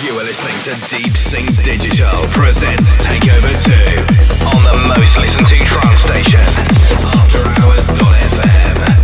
You are listening to Deep Sync Digital presents Takeover 2 on the most listened to trance station, AfterHours.fm.